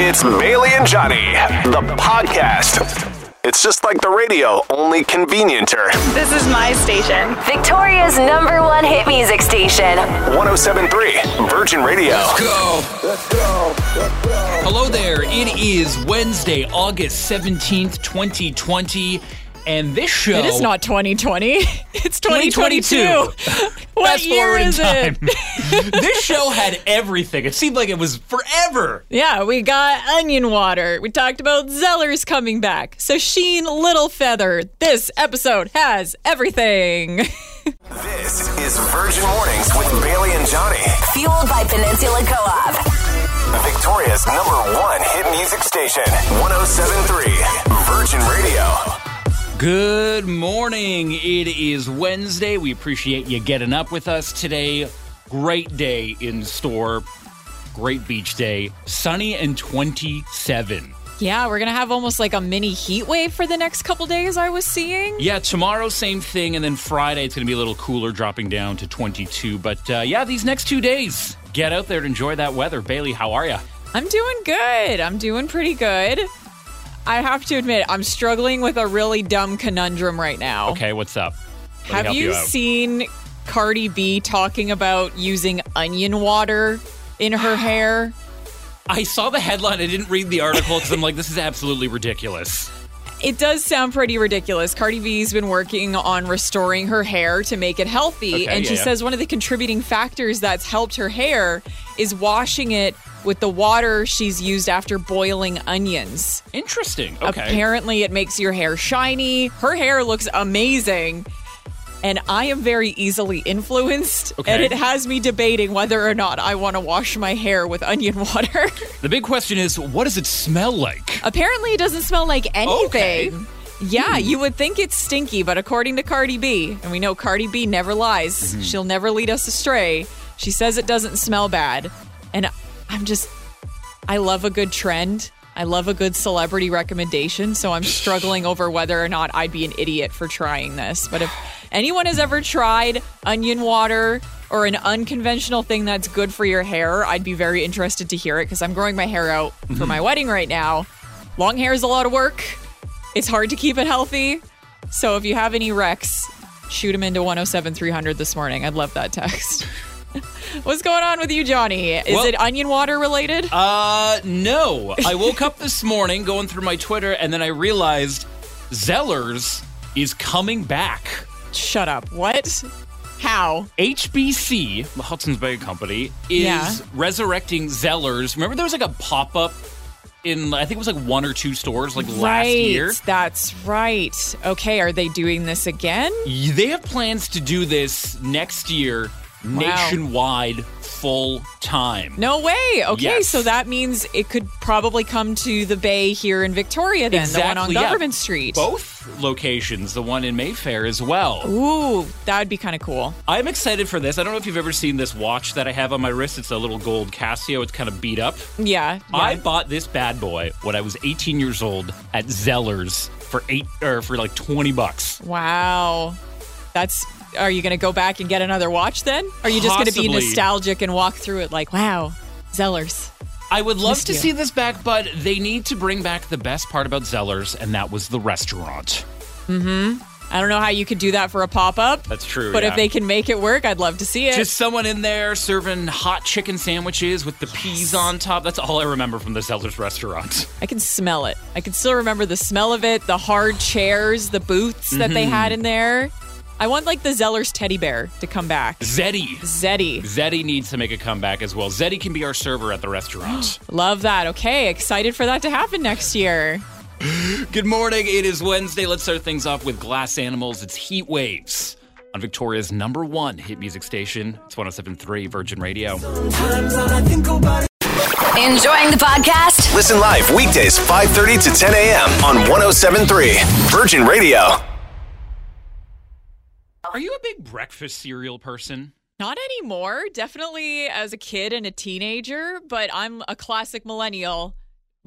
It's Bailey and Johnny, the podcast. It's just like the radio, only convenienter. This is my station. Victoria's number one hit music station. 1073 Virgin Radio. Let's go. Let's go. Let's go. Hello there. It is Wednesday, August 17th, 2020. And this show. It is not 2020. It's 2022. 2022. what Fast year is time. it? this show had everything. It seemed like it was forever. yeah, we got onion water. We talked about Zellers coming back. Sacheen Littlefeather. This episode has everything. This is Virgin Mornings with Bailey and Johnny. Fueled by Peninsula Co-op. Victoria's number one hit music station. 1073 Virgin Radio. Good morning. It is Wednesday. We appreciate you getting up with us today. Great day in store. Great beach day. Sunny and 27. yeah, we're going to have almost like a mini heat wave for the next couple days, I was seeing. Yeah, tomorrow, same thing. And then Friday, it's going to be a little cooler, dropping down to 22. But uh, yeah, these next two days, get out there and enjoy that weather. Bailey, how are you? I'm doing good. I'm doing pretty good. I have to admit, I'm struggling with a really dumb conundrum right now. Okay, what's up? Let Have help you, seen Cardi B talking about using onion water in her hair? I saw the headline. I didn't read the article because I'm like, this is absolutely ridiculous. It does sound pretty ridiculous. Cardi B's been working on restoring her hair to make it healthy. Okay, and yeah, she yeah. says one of the contributing factors that's helped her hair is washing it with the water she's used after boiling onions. Interesting. Okay. Apparently, it makes your hair shiny. Her hair looks amazing. And I am very easily influenced. Okay. And it has me debating whether or not I want to wash my hair with onion water. The big question is, what does it smell like? Apparently, it doesn't smell like anything. Okay. Yeah, you would think it's stinky, but according to Cardi B, and we know Cardi B never lies, Mm-hmm. she'll never lead us astray. She says it doesn't smell bad. And I'm just, I love a good trend. I love a good celebrity recommendation. So I'm struggling over whether or not I'd be an idiot for trying this. But if anyone has ever tried onion water or an unconventional thing that's good for your hair, I'd be very interested to hear it because I'm growing my hair out for my wedding right now. Long hair is a lot of work. It's hard to keep it healthy. So if you have any recs, shoot them into 107 300 this morning. I'd love that text. What's going on with you, Johnny? Is Well- it onion water related? Uh, no. I woke up this morning going through my Twitter and then I realized Zellers is coming back. Shut up. What? How? HBC, the Hudson's Bay Company, is Yeah. resurrecting Zellers. Remember there was like a pop up in, I think it was like one or two stores like last year? That's right. Okay, are they doing this again? They have plans to do this next year nationwide full time. No way. Okay, Yes. so that means it could probably come to the Bay here in Victoria then, the one on Exactly, yeah. Government Street. Both locations, the one in Mayfair as well. Ooh, that would be kind of cool. I'm excited for this. I don't know if you've ever seen this watch that I have on my wrist. It's a little gold Casio. It's kind of beat up. Yeah. yeah. I bought this bad boy when I was 18 years old at Zellers for eight or for like 20 bucks. Wow. That's are you going to go back and get another watch then? Or are you just going to be nostalgic and walk through it like, wow, Zellers. I would love Missed to you. see this back, but they need to bring back the best part about Zellers, and that was the restaurant. Mm hmm. I don't know how you could do that for a pop-up. That's true. But yeah. if they can make it work, I'd love to see it. just someone in there serving hot chicken sandwiches with the peas on top. That's all I remember from the Zellers restaurant. I can smell it. I can still remember the smell of it, the hard chairs, the booths that they Mm-hmm. had in there. I want like the Zellers teddy bear to come back. Zeddy. Zeddy. Zeddy needs to make a comeback as well. Zeddy can be our server at the restaurant. Love that. Okay, excited for that to happen next year. Good morning. It is Wednesday. Let's start things off with Glass Animals. It's Heat Waves on Victoria's number one hit music station. It's 1073 Virgin Radio. Enjoying the podcast? Listen live weekdays 5:30 to 10 a.m. on 1073 Virgin Radio. Are you a big breakfast cereal person? Not anymore. Definitely as a kid and a teenager, but I'm a classic millennial.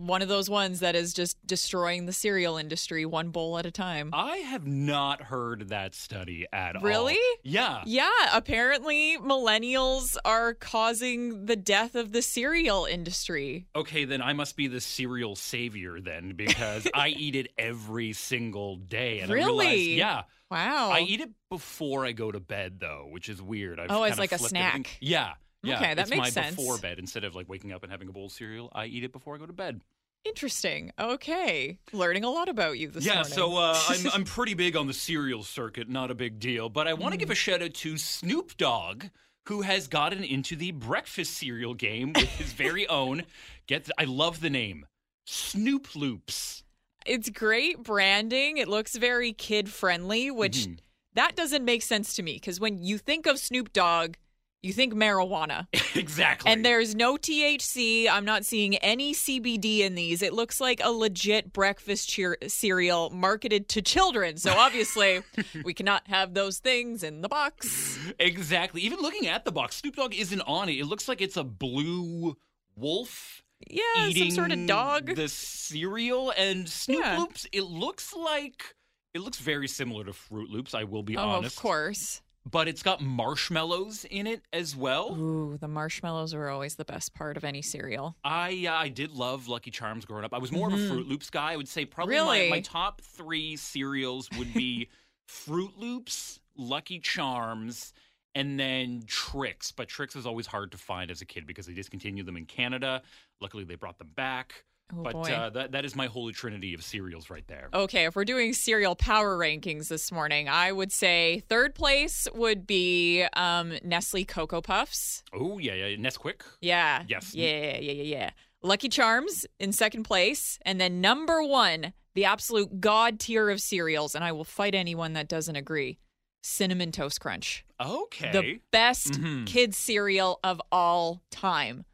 One of those ones that is just destroying the cereal industry one bowl at a time. I have not heard that study at all. Really? Yeah. Yeah, apparently millennials are causing the death of the cereal industry. Okay, then I must be the cereal savior then because I eat it every single day. And I realized, Really? yeah. Wow. I eat it before I go to bed though, which is weird. I've Oh, it's like a snack. Yeah. Yeah. Okay, that it's makes my sense. before bed instead of like waking up and having a bowl of cereal. I eat it before I go to bed. Interesting. Okay. Learning a lot about you this yeah, morning. Yeah, so uh, I'm I'm pretty big on the cereal circuit, not a big deal. But I want to give Mm. a shout out to Snoop Dogg, who has gotten into the breakfast cereal game with his very own. Get, th- I love the name, Snoop Loops. it's great branding. It looks very kid friendly, which Mm-hmm. that doesn't make sense to me because when you think of Snoop Dogg, you think marijuana. exactly. And there's no THC. I'm not seeing any CBD in these. It looks like a legit breakfast cheer- cereal marketed to children. So obviously, we cannot have those things in the box. exactly. Even looking at the box, Snoop Dogg isn't on it. It looks like it's a blue wolf. Yeah, eating some sort of dog. the cereal and Snoop Yeah. Loops. It looks like it looks very similar to Froot Loops. I will be oh, honest. of course. But it's got marshmallows in it as well. Ooh, the marshmallows are always the best part of any cereal. I uh, I did love Lucky Charms growing up. I was more of a Froot Loops guy. I would say probably Mm-hmm. Really? my, my top three cereals would be Froot Loops, Lucky Charms, and then Trix. But Trix is always hard to find as a kid because they discontinued them in Canada. Luckily, they brought them back. Oh, but. Uh, that that is my holy trinity of cereals right there. Okay, if we're doing cereal power rankings this morning, I would say third place would be um, Nestle Cocoa Puffs. Oh yeah, yeah, Nesquik. Yeah. Yes. Yeah, yeah, yeah, yeah. Lucky Charms in second place. And then number one, the absolute god tier of cereals. And I will fight anyone that doesn't agree Cinnamon Toast Crunch. Okay. The best Mhm. kids cereal of all time.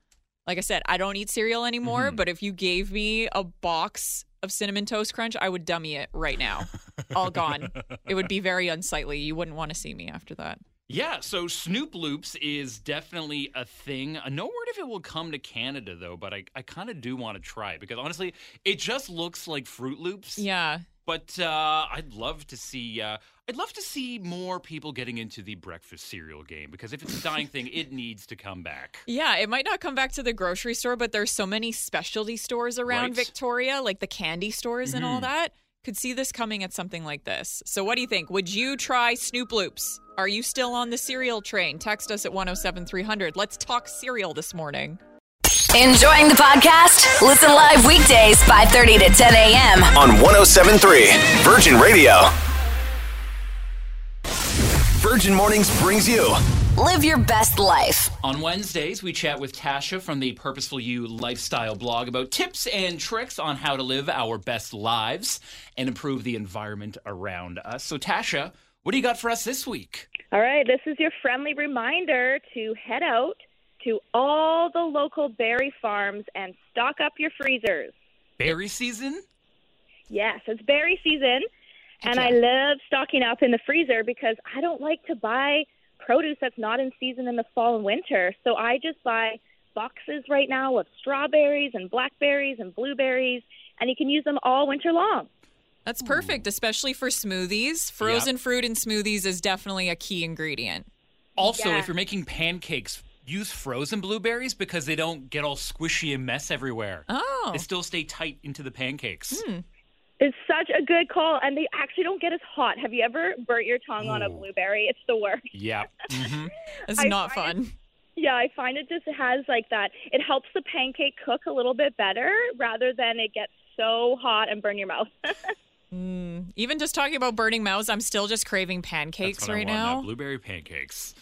Like I said, I don't eat cereal anymore, Mm-hmm. but if you gave me a box of Cinnamon Toast Crunch, I would dummy it right now. all gone. It would be very unsightly. You wouldn't want to see me after that. Yeah, so Snoop Loops is definitely a thing. Uh, No word if it will come to Canada though, but I, I kind of do want to try it because honestly, it just looks like Froot Loops. Yeah. But uh, I'd love to see. Uh, I'd love to see more people getting into the breakfast cereal game because if it's a dying thing, it needs to come back. Yeah, it might not come back to the grocery store, but there's so many specialty stores around Right. Mm-hmm. Victoria, like the candy stores and all that. Could see this coming at something like this. So, what do you think? Would you try Snoop Loops? Are you still on the cereal train? Text us at 107 300. Let's talk cereal this morning. Enjoying the podcast? Listen live weekdays 5:30 to 10 a.m. on 1073 Virgin Radio. Virgin Mornings brings you Live your best life. On Wednesdays, we chat with Tasha from the Purposeful You lifestyle blog about tips and tricks on how to live our best lives and improve the environment around us. So, Tasha, what do you got for us this week? All right, this is your friendly reminder to head out to all the local berry farms and stock up your freezers. Berry season? Yes, it's berry season, and I love stocking up in the freezer because I don't like to buy produce that's not in season in the fall and winter. So I just buy boxes right now of strawberries and blackberries and blueberries, and you can use them all winter long. That's perfect, hmm. especially for smoothies. Frozen fruit in smoothies is definitely a key ingredient. Also, Yeah. if you're making pancakes, use frozen blueberries because they don't get all squishy and mess everywhere. Oh, They still stay tight into the pancakes. It's such a good call, and they actually don't get as hot. Have you ever burnt your tongue on a blueberry? It's the worst. Yeah. hmm that's I not find fun. Yeah, I find it just has like that. It helps the pancake cook a little bit better rather than it gets so hot and burn your mouth. Even just talking about burning mouths, I'm still just craving That's pancakes what I right want, now. that blueberry pancakes.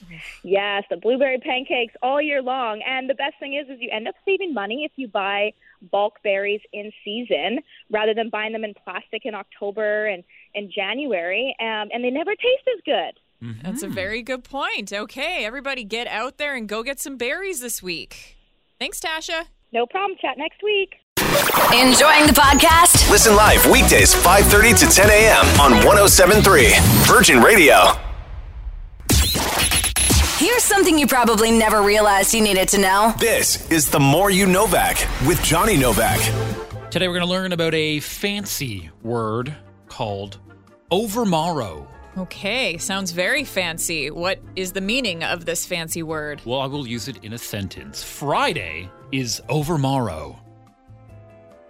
yes, the blueberry pancakes all year long. And the best thing is is you end up saving money if you buy bulk berries in season rather than buying them in plastic in October and in January. Um, and they never taste as good. That's a very good point. Okay, everybody get out there and go get some berries this week. Thanks, Tasha. No problem. Chat next week. Enjoying the podcast? Listen live weekdays 5:30 to 10 a.m. on 1073 Virgin Radio. Here's something you probably never realized you needed to know. This is the More You Novak with Johnny Novak. Today we're going to learn about a fancy word called overmorrow. Okay, sounds very fancy. What is the meaning of this fancy word? Well, I will use it in a sentence. Friday is overmorrow.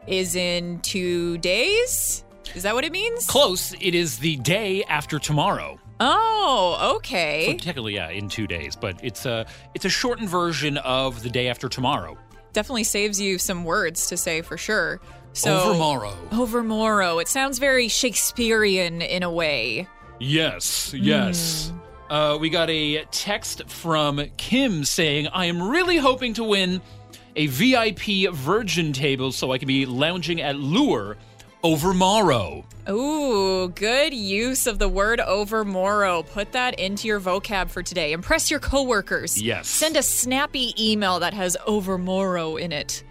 Is in two days? Is that what it means? Close. It is the day after tomorrow. Oh, So okay. technically, yeah, in two days, but it's a it's a shortened version of the day after tomorrow. Definitely saves you some words to say for sure. So overmorrow. Overmorrow. It sounds very Shakespearean in a way. Yes, yes. Uh, we got a text from Kim saying, I am really hoping to win a VIP virgin table so I can be lounging at Lure overmorrow. Ooh, good use of the word overmorrow. Put that into your vocab for today. Impress your coworkers. Yes. Send a snappy email that has overmorrow in it.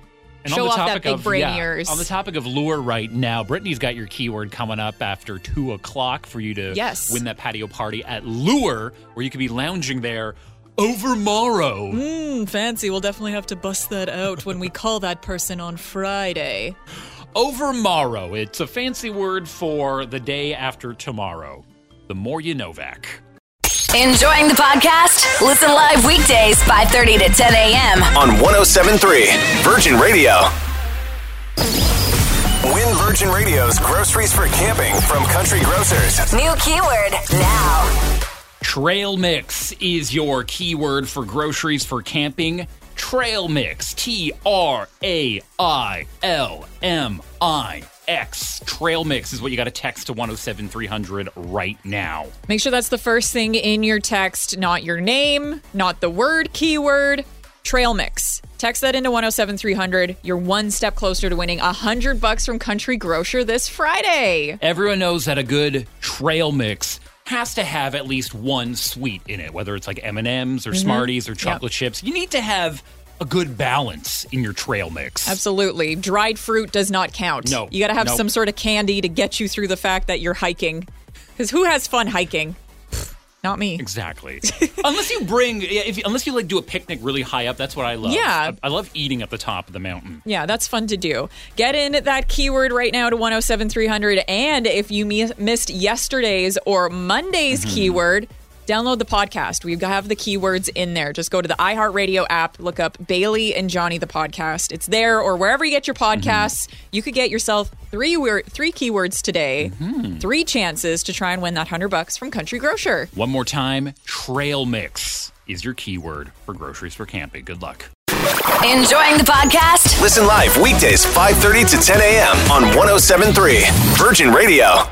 And Show on the off that topic big of, brain yeah, ears. On the topic of Lure right now, Brittany's got your keyword coming up after 2 o'clock for you to Yes. win that patio party at Lure, where you could be lounging there overmorrow. Hmm, fancy. We'll definitely have to bust that out when we call that person on Friday. Overmorrow. It's a fancy word for the day after tomorrow. The more you Novak. Enjoying the podcast? Listen live weekdays 5:30 to 10 a.m. on 1073 Virgin Radio. Win Virgin Radio's groceries for camping from Country Grocers. New keyword now. Trail mix is your keyword for groceries for camping. Trail mix. T R A I L M I X. Trail mix is what you got to text to 107300 right now. Make sure that's the first thing in your text, not your name, not the word keyword. Trail mix. Text that into 107300. You're one step closer to winning 100 bucks from Country Grocer this Friday. Everyone knows that a good trail mix has to have at least one sweet in it, whether it's like M&Ms or mm-hmm. Smarties or chocolate chips. You need to have a good balance in your trail mix. Absolutely. Dried fruit does not count. No. You got to have some sort of candy to get you through the fact that you're hiking. Because who has fun hiking? Not me. Exactly. unless you bring, yeah, if unless you like do a picnic really high up, that's what I love. Yeah. I, I love eating at the top of the mountain. Yeah, that's fun to do. Get in that keyword right now to 107300. And if you mi- missed yesterday's or Monday's Mm-hmm. keyword, download the podcast. We have the keywords in there. Just go to the iHeartRadio app, look up Bailey and Johnny the podcast. It's there or wherever you get your podcasts. You could get yourself three word, three keywords today, Mm-hmm. three chances to try and win that 100 bucks from Country Grocer. One more time, trail mix is your keyword for groceries for camping. Good luck. Enjoying the podcast? Listen live weekdays 5:30 to 10 a.m. on 1073 Virgin Radio.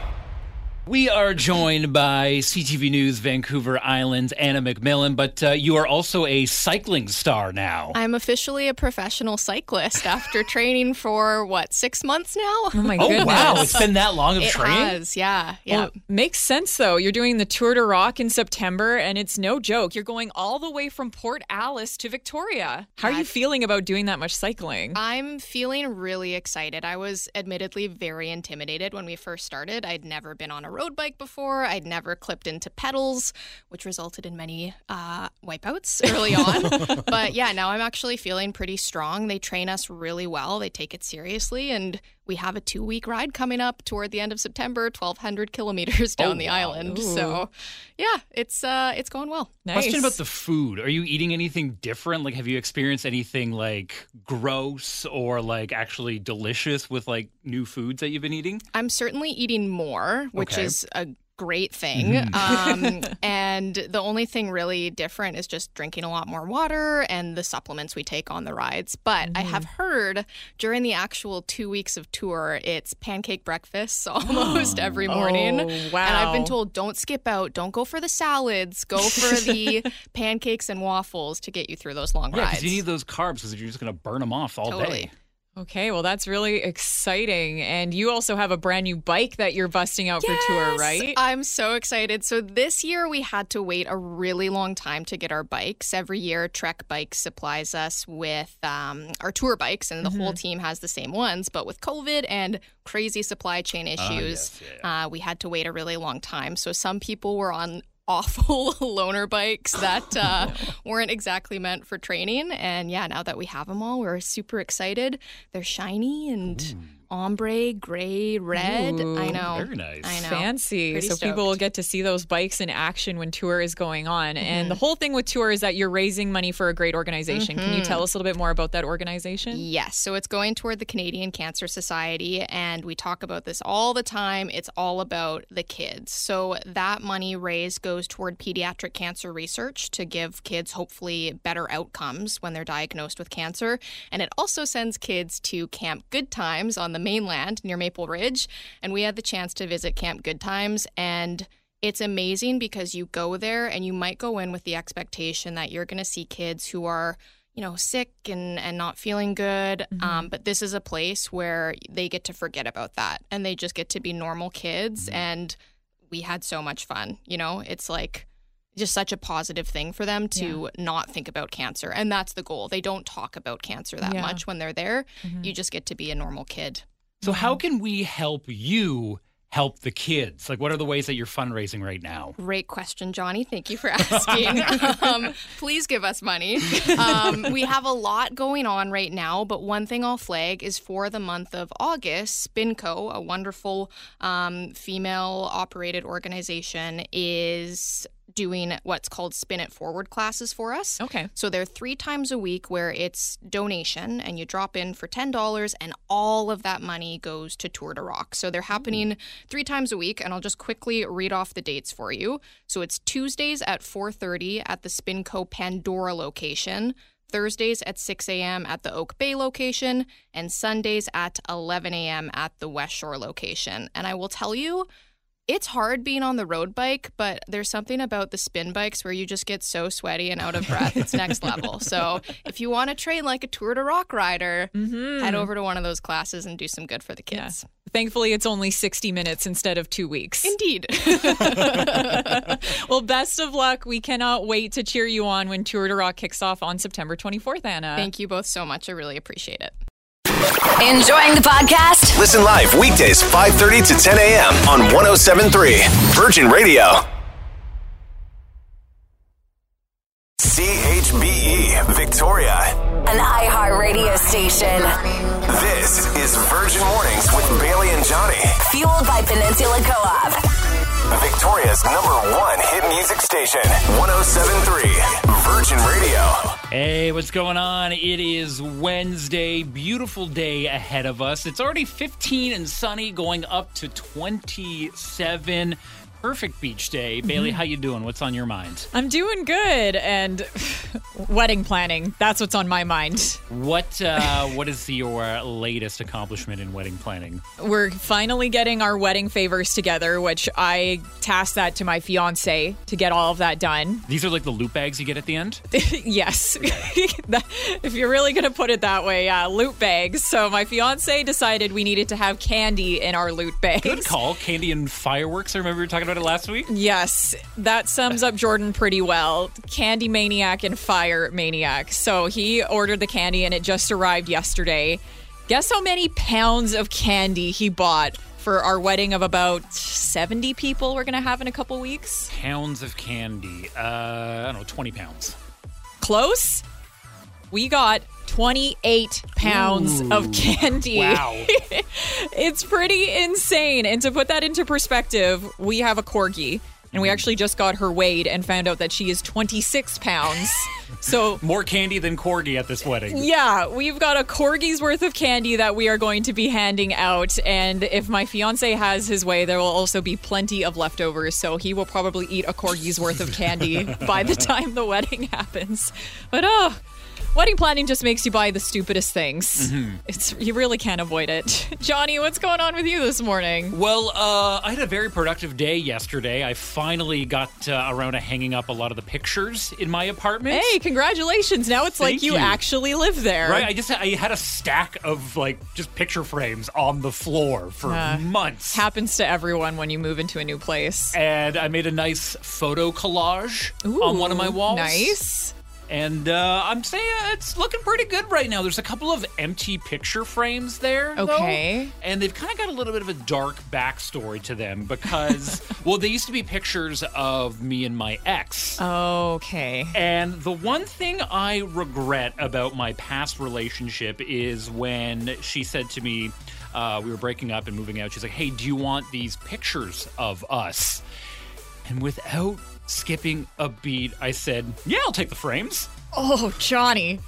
We are joined by CTV News Vancouver Island's Anna McMillan, but uh, you are also a cycling star now. I'm officially a professional cyclist after training for what six months now. Oh my oh goodness. wow, it's been that long of it training. has, yeah, yeah. Well, makes sense though. You're doing the Tour de Rock in September, and it's no joke. You're going all the way from Port Alice to Victoria. How are you feeling about doing that much cycling? I'm feeling really excited. I was admittedly very intimidated when we first started. I'd never been on a road bike before. I'd never clipped into pedals, which resulted in many uh, wipeouts early on. but yeah, now I'm actually feeling pretty strong. They train us really well. They take it seriously, and we have a two week ride coming up toward the end of September, 1,200 kilometers down Oh, the wow. island. So yeah, it's uh, it's going well. nice. Question about the food. Are you eating anything different? Like, have you experienced anything like gross or like actually delicious with like new foods that you've been eating? I'm certainly eating more, which Okay. is a great thing. Um, and the only thing really different is just drinking a lot more water and the supplements we take on the rides. But I have heard during the actual two weeks of tour, it's pancake breakfasts almost every morning. Oh, And I've been told don't skip out, don't go for the salads, go for the pancakes and waffles to get you through those long Yeah, rides. because you need those carbs because you're just going to burn them off all Totally. day. Okay, well, that's really exciting. And you also have a brand new bike that you're busting out for tour, right? I'm so excited. So this year we had to wait a really long time to get our bikes. Every year, Trek Bikes supplies us with um, our tour bikes, and the Mm-hmm. whole team has the same ones. But with COVID and crazy supply chain issues, Ah, yes, yeah, uh, we had to wait a really long time. So some people were on awful loaner bikes that uh, weren't exactly meant for training. And yeah, now that we have them all, we're super excited. They're shiny and ombre, gray, red. I know. very nice. I know. Fancy. Pretty so people will get to see those bikes in action when tour is going on. And Mm-hmm. the whole thing with tour is that you're raising money for a great organization. Can Mm-hmm. you tell us a little bit more about that organization? Yes, so it's going toward the Canadian Cancer Society, and we talk about this all the time. It's all about the kids. So that money raised goes toward pediatric cancer research to give kids hopefully better outcomes when they're diagnosed with cancer. And it also sends kids to Camp Good Times on the mainland near Maple Ridge. And we had the chance to visit Camp Good Times, and it's amazing because you go there and you might go in with the expectation that you're going to see kids who are you know sick and and not feeling good. Mm-hmm. Um, but this is a place where they get to forget about that and they just get to be normal kids mm-hmm. and we had so much fun you know? It's like just such a positive thing for them to not think about cancer and that's the goal. They don't talk about cancer that Yeah. much when they're there. Mm-hmm. You just get to be a normal kid So, how can we help you help the kids? Like, what are the ways that you're fundraising right now? Great question, Johnny. Thank you for asking. um, please give us money. Um, we have a lot going on right now, but one thing I'll flag is for the month of August, Spinco, a wonderful um, female operated organization, is doing what's called Spin It Forward classes for us. Okay. So they're three times a week where it's donation and you drop in for $10 and all of that money goes to Tour de Rock. So they're happening three times a week and I'll just quickly read off the dates for you. So it's Tuesdays at 4:30 at the Spinco Pandora location. Thursdays at 6 a.m. at the Oak Bay location, and Sundays at 11 a.m. at the West Shore location. And I will tell you, it's hard being on the road bike, but there's something about the spin bikes where you just get so sweaty and out of breath. It's next level. So if you want to train like a Tour de Rock rider, mm-hmm. head over to one of those classes and do some good for the Yeah. kids. Thankfully, it's only 60 minutes instead of two weeks. Indeed. well, best of luck. We cannot wait to cheer you on when Tour de Rock kicks off on September 24th, Anna. Thank you both so much. I really appreciate it. Enjoying the podcast? Listen live weekdays 5:30 to 10 a.m. on 1073 Virgin Radio. CHBE Victoria. An iHeart radio station. This is Virgin Mornings with Bailey and Johnny. Fueled by Peninsula Co op. Victoria's number one hit music station. 1073 Virgin Radio. Hey, what's going on? It is Wednesday. Beautiful day ahead of us. It's already 15 and sunny, going up to 27. Perfect beach day. Bailey, how you doing? What's on your mind? I'm doing good. And wedding planning, that's what's on my mind. What uh, What is your latest accomplishment in wedding planning? We're finally getting our wedding favors together, which I tasked that to my fiance to get all of that done. These are like the loot bags you get at the end. yes. If you're really going to put it that way, yeah, loot bags. So my fiance decided we needed to have candy in our loot bags. Good call. Candy and fireworks. I remember we were talking about it last week. Yes, that sums up Jordan pretty well. Candy maniac and fire maniac. So he ordered the candy and it just arrived yesterday. Guess how many pounds of candy he bought for our wedding of about 70 people we're going to have in a couple weeks? Pounds of candy. Uh, I don't know, 20 pounds. Close. We got 28 pounds of candy. Wow. It's pretty insane. And to put that into perspective, we have a corgi. And we mm-hmm. actually just got her weighed and found out that she is 26 pounds. so, More candy than corgi at this wedding. yeah, we've got a corgi's worth of candy that we are going to be handing out. And if my fiance has his way, there will also be plenty of leftovers. So he will probably eat a corgi's worth of candy by the time the wedding happens. But oh, wedding planning just makes you buy the stupidest things. It's you really can't avoid it. Johnny, what's going on with you this morning? Well, uh, I had a very productive day yesterday. I finally got uh, around to hanging up a lot of the pictures in my apartment. Hey, congratulations. Now it's like you, you. actually live there. Right, I just I had a stack of like just picture frames on the floor for Uh, months. Happens to everyone when you move into a new place. and I made a nice photo collage on one of my walls. Nice. And uh, I'm saying it's looking pretty good right now. There's a couple of empty picture frames there. though, Okay. and they've kind of got a little bit of a dark backstory to them because, well, they used to be pictures of me and my ex. Okay. And the one thing I regret about my past relationship is when she said to me, uh, we were breaking up and moving out. She's like, "Hey, do you want these pictures of us?" And without skipping a beat, I said, "Yeah, I'll take the frames." Oh, Johnny.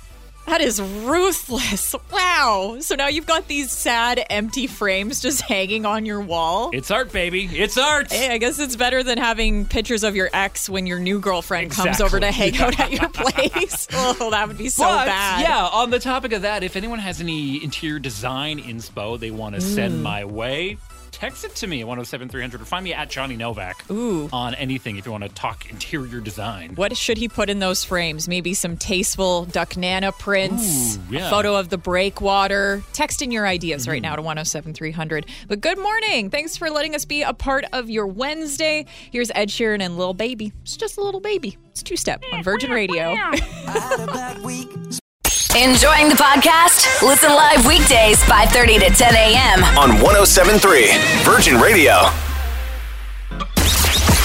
That is ruthless. Wow. So now you've got these sad, empty frames just hanging on your wall. It's art, baby. It's art. Hey, I guess it's better than having pictures of your ex when your new girlfriend comes over to hang out at your place. oh, that would be so but, bad. yeah, on the topic of that, if anyone has any interior design inspo they want to send Mm. my way, text it to me at 107300 or find me at Johnny Novak Ooh. on anything if you want to talk interior design. What should he put in those frames? Maybe some tasteful Duck Nana prints, Ooh, yeah. a photo of the breakwater. Text in your ideas right mm. now to 107300. But good morning. Thanks for letting us be a part of your Wednesday. Here's Ed Sheeran and Lil Baby. It's just a little baby. It's two step on Virgin Radio. Enjoying the podcast? Listen live weekdays 5:30 to 10 a.m. On 1073 Virgin Radio.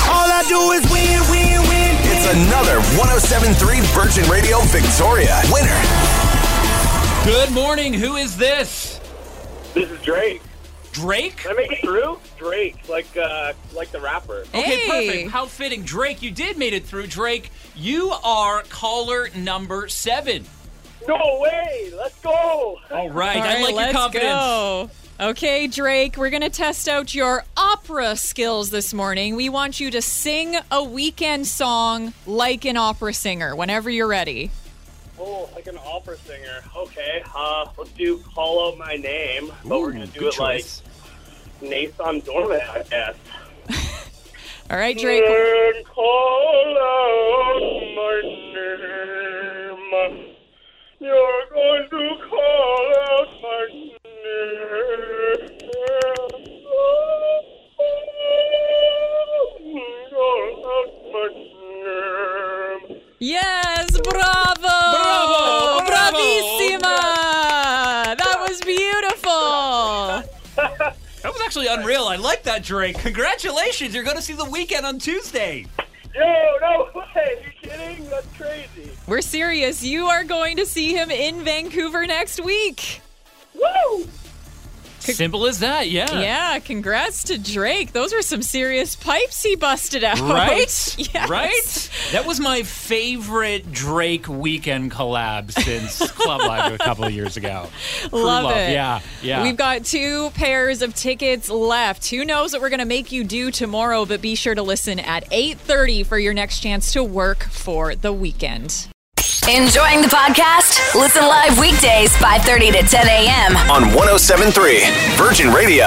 All I do is win, win, win. It's another 1073 Virgin Radio Victoria winner. Good morning. Who is this? This is Drake. Drake? Did I make it through? Drake, like uh, like the rapper. Okay, Hey. perfect. How fitting. Drake, you did made it through. Drake, you are caller number seven. No way! Let's go. All right. All I like your let's confidence. go. Okay, Drake, we're going to test out your opera skills this morning. We want you to sing a Weeknd song like an opera singer whenever you're ready. Oh, like an opera singer. Okay, uh, let's do "Call Out My Name," but we're gonna do good it like choice. Nathan Dorman, I guess. All right, Drake. And call out my name. You're going to call out my name. Call out my name. Yes, bravo! Bravo, bravo. Bravissima! That was beautiful. That was actually unreal. I like that, Drake. Congratulations. You're going to see the Weeknd on Tuesday. Yo, no way! Are you kidding? That's crazy. We're serious. You are going to see him in Vancouver next week. Woo! Simple as that, yeah. Yeah, congrats to Drake. Those were some serious pipes he busted out. Right? Yes. Right? That was my favorite Drake Weeknd collab since Crew Love a couple of years ago. True Love it. Yeah, yeah. We've got two pairs of tickets left. Who knows what we're going to make you do tomorrow, but be sure to listen at 8:30 for your next chance to work for the weekend. Enjoying the podcast? Listen live weekdays 5:30 to 10 a.m. On 1073 Virgin Radio.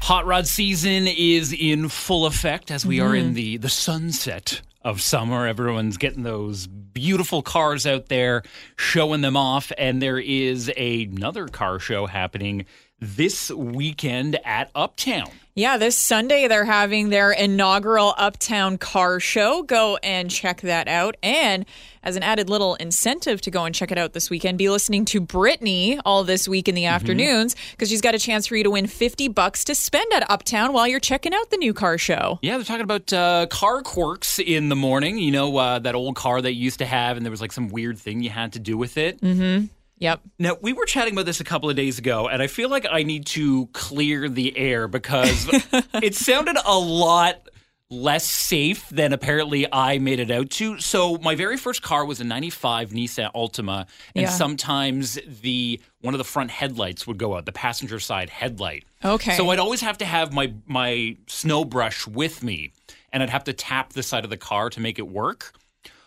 Hot rod season is in full effect as we are in mm-hmm. the the sunset of summer. Everyone's getting those beautiful cars out there, showing them off, and there is another car show happening this weekend at Uptown. Yeah, this Sunday they're having their inaugural Uptown Car Show. Go and check that out. And as an added little incentive to go and check it out this weekend, be listening to Brittany all this week in the afternoons because she's got a chance for you to win 50 bucks to spend at Uptown while you're checking out the new car show. Yeah, they're talking about uh, car quirks in the morning. You know, uh, that old car that you used to have, and there was like some weird thing you had to do with it. Mm-hmm. Yep. Now, we were chatting about this a couple of days ago, and I feel like I need to clear the air because it sounded a lot less safe than apparently I made it out to. So, my very first car was a 95 Nissan Altima, and Yeah. sometimes the one of the front headlights would go out, the passenger side headlight. Okay. So, I'd always have to have my my snow brush with me, and I'd have to tap the side of the car to make it work.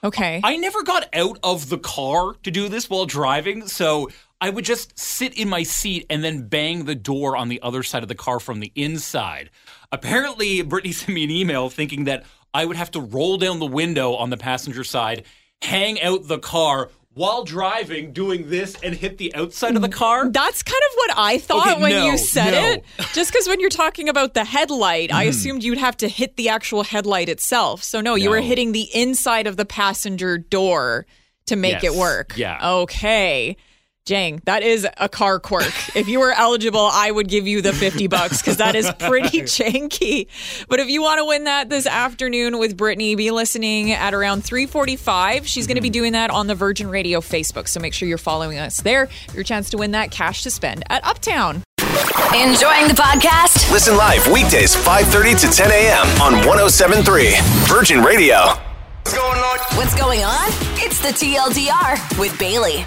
Okay. I never got out of the car to do this while driving, so I would just sit in my seat and then bang the door on the other side of the car from the inside. Apparently, Brittany sent me an email thinking that I would have to roll down the window on the passenger side, hang out the car while driving, doing this, and hit the outside of the car. That's kind of what I thought Okay, when no, you said no. Mm-hmm. it. Just because when you're talking about the headlight, I assumed you'd have to hit the actual headlight itself. So, no, you were hitting the inside of the passenger door to make Yes, it work. yeah. Okay. Jang, that is a car quirk. if you were eligible, I would give you the 50 bucks. if you were eligible, I would give you the 50 bucks because that is pretty janky. But if you want to win that this afternoon with Brittany, be listening at around 345. She's going to be mm-hmm. doing that on the Virgin Radio Facebook. So make sure you're following us there. Your chance to win that cash to spend at Uptown. Enjoying the podcast? Listen live weekdays 5:30 to 10 a.m. on 107.3 Virgin Radio. What's going on? It's the TLDR with Bailey.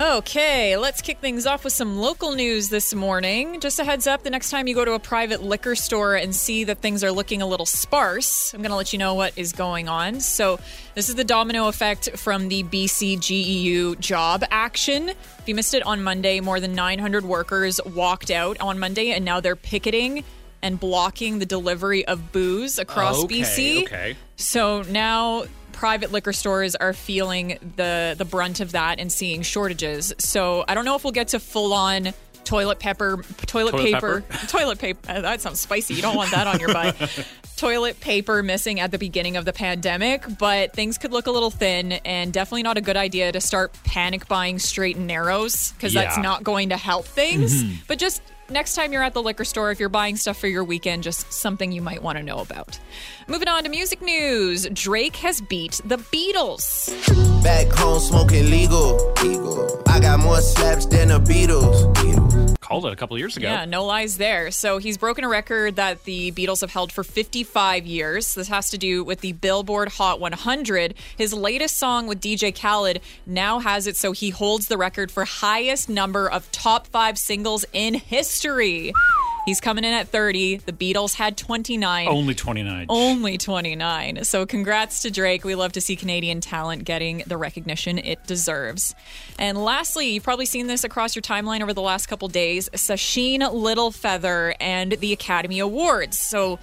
Okay, let's kick things off with some local news this morning. Just a heads up the next time you go to a private liquor store and see that things are looking a little sparse, I'm going to let you know what is going on. So, this is the domino effect from the BCGEU job action. If you missed it on Monday, more than 900 workers walked out on Monday and now they're picketing and blocking the delivery of booze across Okay, BC. okay. So now private liquor stores are feeling the the brunt of that and seeing shortages. So I don't know if we'll get to full on toilet pepper toilet, Toilet paper. pepper? toilet paper uh, that sounds spicy. You don't want that on your butt. Toilet paper missing at the beginning of the pandemic but things could look a little thin and definitely not a good idea to start panic buying straight and narrows because that's not going to help things. But just next time you're at the liquor store if you're buying stuff for your weekend just something you might want to know about moving on to music news drake has beat the beatles Back home smoking legal. I got more slaps than the Beatles. Beatles. Called it a couple years ago. Yeah, no lies there. So he's broken a record that the Beatles have held for 55 years. This has to do with the Billboard Hot 100. His latest song with DJ Khaled now has it so he holds the record for highest number of top five singles in history. He's coming in at 30. The Beatles had 29. Only 29. Only 29. So congrats to Drake. We love to see Canadian talent getting the recognition it deserves. And lastly, you've probably seen this across your timeline over the last couple days Sacheen Littlefeather and the Academy Awards. So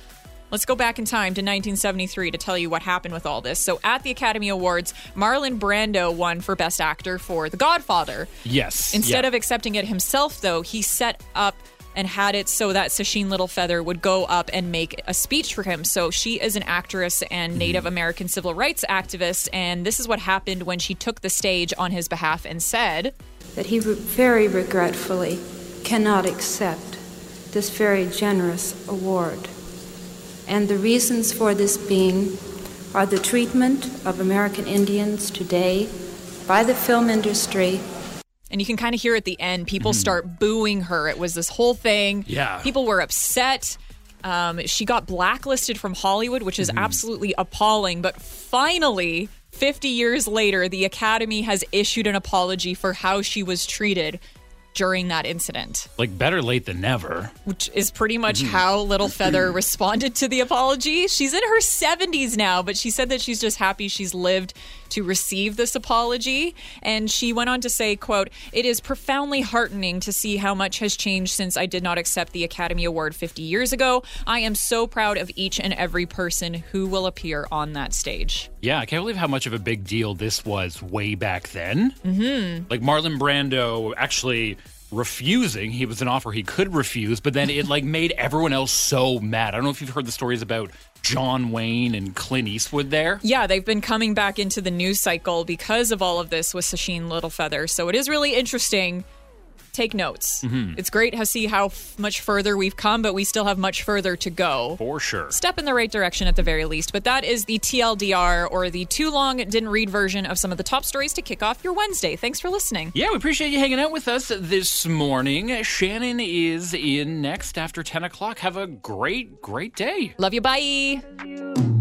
Let's go back in time to 1973 to tell you what happened with all this. So, at the Academy Awards, Marlon Brando won for Best Actor for The Godfather. Yes. Instead yeah. of accepting it himself, though, he set up and had it so that Sacheen Littlefeather would go up and make a speech for him. So she is an actress and mm-hmm. Native American civil rights activist, and this is what happened when she took the stage on his behalf and said, that he re- very regretfully cannot accept this very generous award. And the reasons for this being are the treatment of American Indians today by the film industry and you can kind of hear at the end people mm-hmm. start booing her. It was this whole thing. Yeah. People were upset. Um, she got blacklisted from Hollywood, which is mm-hmm. absolutely appalling. But finally, 50 years later, the Academy has issued an apology for how she was treated during that incident. like better late than never. which is pretty much mm-hmm. how Little Feather responded to the apology. She's in her 70s now, but she said that she's just happy she's lived to receive this apology and she went on to say quote it is profoundly heartening to see how much has changed since i did not accept the academy award 50 years ago i am so proud of each and every person who will appear on that stage Yeah, I can't believe how much of a big deal this was way back then. Mm-hmm. Like Marlon Brando actually refusing. He was an offer he could refuse, but then it like made everyone else so mad. I don't know if you've heard the stories about John Wayne and Clint Eastwood there. yeah, they've been coming back into the news cycle because of all of this with Sacheen Littlefeather. So it is really interesting. Take notes. Mm-hmm. It's great to see how f- much further we've come, but we still have much further to go. For sure. Step in the right direction at the very least. But that is the TLDR or the too long didn't read version of some of the top stories to kick off your Wednesday. Thanks for listening. Yeah, we appreciate you hanging out with us this morning. Shannon is in next after 10 o'clock. Have a great, great day. Love you. Bye.